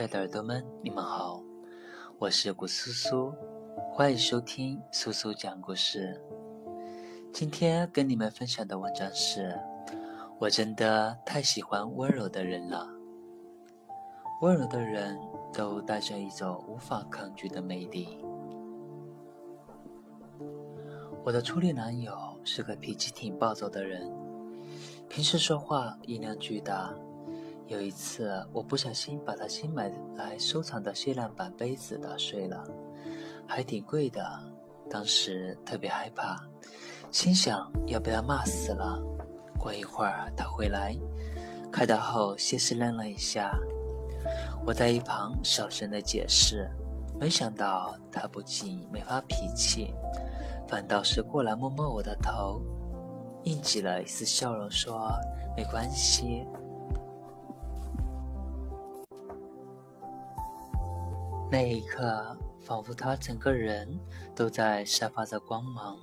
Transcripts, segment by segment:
亲爱的耳朵们，你们好，我是古苏苏，欢迎收听苏苏讲故事。今天跟你们分享的文章是：我真的太喜欢温柔的人了。温柔的人都带着一种无法抗拒的魅力。我的初恋男友是个脾气挺暴躁的人，平时说话音量巨大。有一次，我不小心把他新买来收藏的限量版杯子打碎了，还挺贵的。当时特别害怕，心想要被他骂死了。过一会儿他回来，看到后先是愣了一下，我在一旁小声的解释，没想到他不仅没发脾气，反倒是过来摸摸我的头，印记了一丝笑容，说没关系。那一刻，仿佛他整个人都在散发着光芒。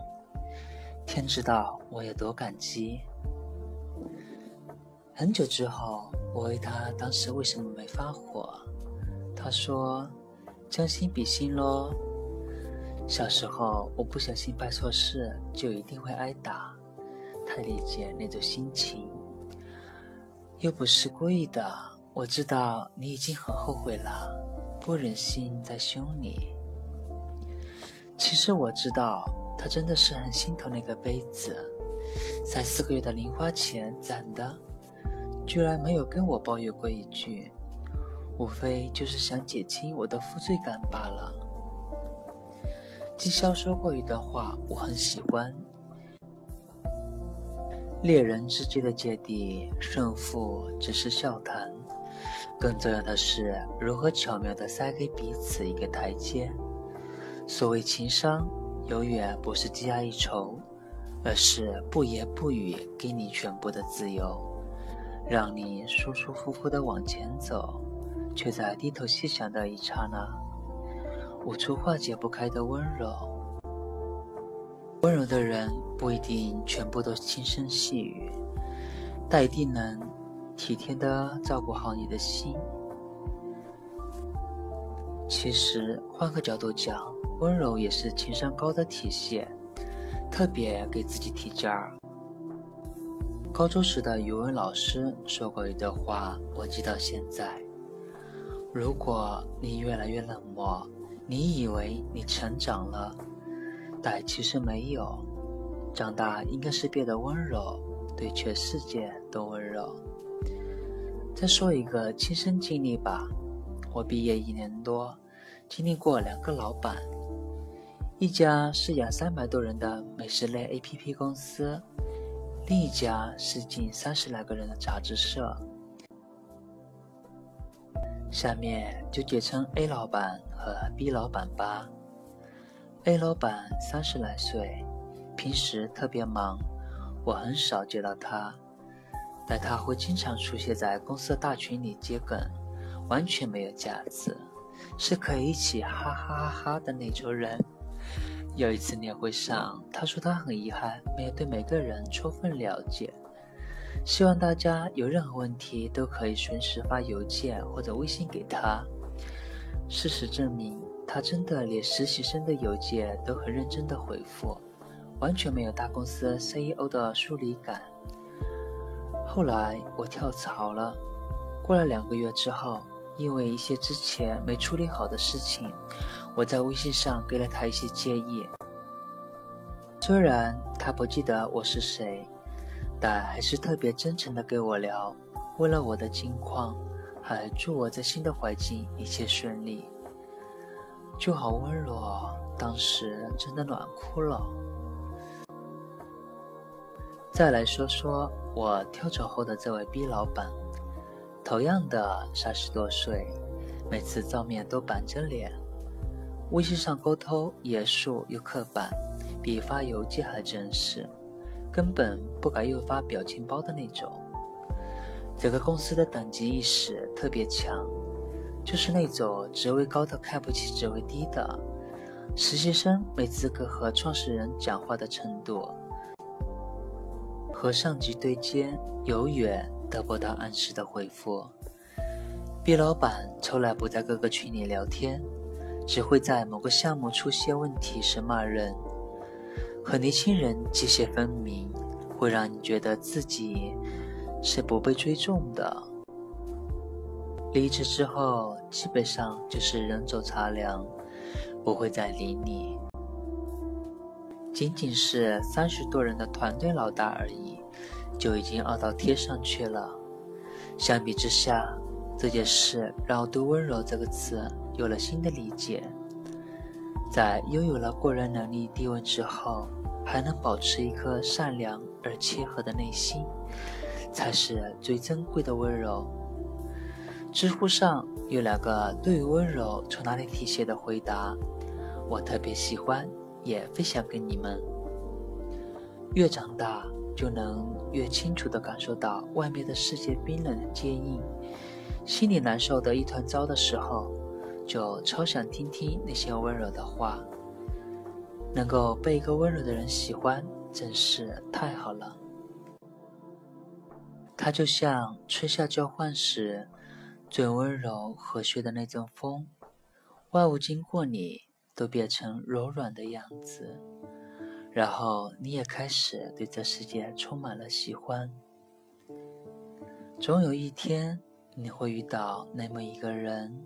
天知道我有多感激。很久之后，我问他当时为什么没发火，他说：“将心比心咯。小时候我不小心办错事，就一定会挨打，太理解那种心情。又不是故意的，我知道你已经很后悔了。”不忍心再凶你。其实我知道，他真的是很心疼那个杯子，才四个月的零花钱攒的，居然没有跟我抱怨过一句，无非就是想减轻我的负罪感罢了。纪晓说过一段话，我很喜欢：猎人之间的芥蒂，胜负只是笑谈。更重要的是，如何巧妙地塞给彼此一个台阶。所谓情商，永远不是积压一筹，而是不言不语，给你全部的自由，让你舒舒服服地往前走，却在低头细想的一刹那，悟出化解不开的温柔。温柔的人不一定全部都轻声细语，但一定能。体贴的照顾好你的心。其实换个角度讲，温柔也是情商高的体现，特别给自己提劲儿。高中时的语文老师说过一段话，我记到现在：如果你越来越冷漠，你以为你成长了，但其实没有。长大应该是变得温柔，对全世界都温柔。再说一个亲身经历吧，我毕业一年多，经历过两个老板，一家是养三百多人的美食类 APP 公司，另一家是近三十来个人的杂志社。下面就简称 A 老板和 B 老板吧。A 老板三十来岁，平时特别忙，我很少见到他。但他会经常出现在公司大群里接梗，完全没有架子，是可以一起哈哈哈哈的那种人。有一次年会上，他说他很遗憾没有对每个人充分了解，希望大家有任何问题都可以随时发邮件或者微信给他。事实证明，他真的连实习生的邮件都很认真的回复，完全没有大公司 CEO 的疏离感。后来我跳槽了，过了两个月之后，因为一些之前没处理好的事情，我在微信上给了他一些建议。虽然他不记得我是谁，但还是特别真诚的跟我聊，问了我的近况，还祝我在新的环境一切顺利，就好温柔，当时真的暖哭了。再来说说我跳槽后的这位 B 老板，同样的三十多岁，每次照面都板着脸，微信上沟通严肃又刻板，比发邮件还正式，根本不敢又发表情包的那种。整个公司的等级意识特别强，就是那种职位高的看不起职位低的，实习生没资格和创始人讲话的程度。和上级对接，永远得不到按时的回复。毕老板从来不在各个群里聊天，只会在某个项目出现问题时骂人。和年轻人界限分明，会让你觉得自己是不被尊重的。离职之后，基本上就是人走茶凉，不会再理你。仅仅是三十多人的团队老大而已，就已经傲到天上去了。相比之下，这件事让我对“温柔”这个词有了新的理解。在拥有了过人能力地位之后，还能保持一颗善良而谦和的内心，才是最珍贵的温柔。知乎上有两个对于温柔从哪里体现的回答，我特别喜欢，也分享给你们。越长大，就能越清楚地感受到外面的世界冰冷坚硬，心里难受的一团糟的时候，就超想听听那些温柔的话。能够被一个温柔的人喜欢，真是太好了。他就像春夏交换时最温柔和煦的那阵风，万物经过你都变成柔软的样子，然后你也开始对这世界充满了喜欢。总有一天你会遇到那么一个人，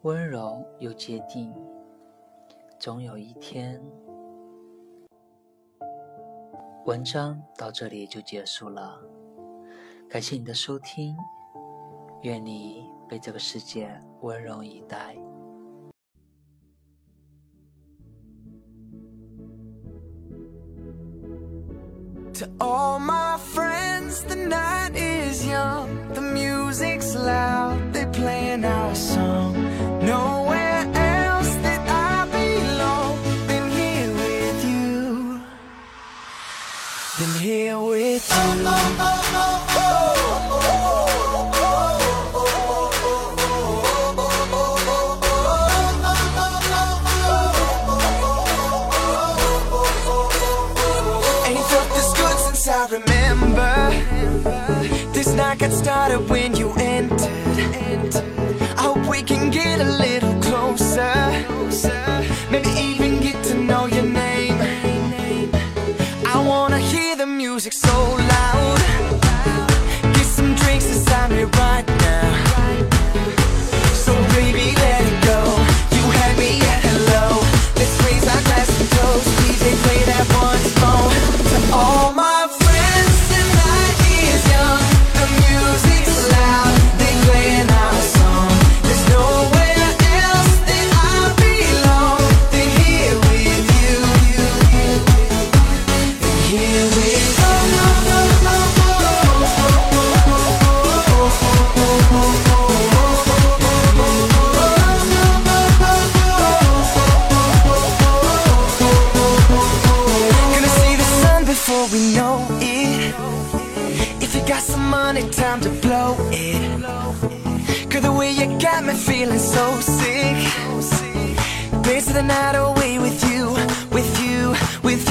温柔又坚定。总有一天。文章到这里就结束了，感谢你的收听，愿你被这个世界温柔以待。To all my friends, the night is young, the music's loud, they're playing our song. Nowhere else that I belong than here with you. Than here with you. Got started when you Of the night away with you, with you, with you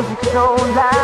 music so loud.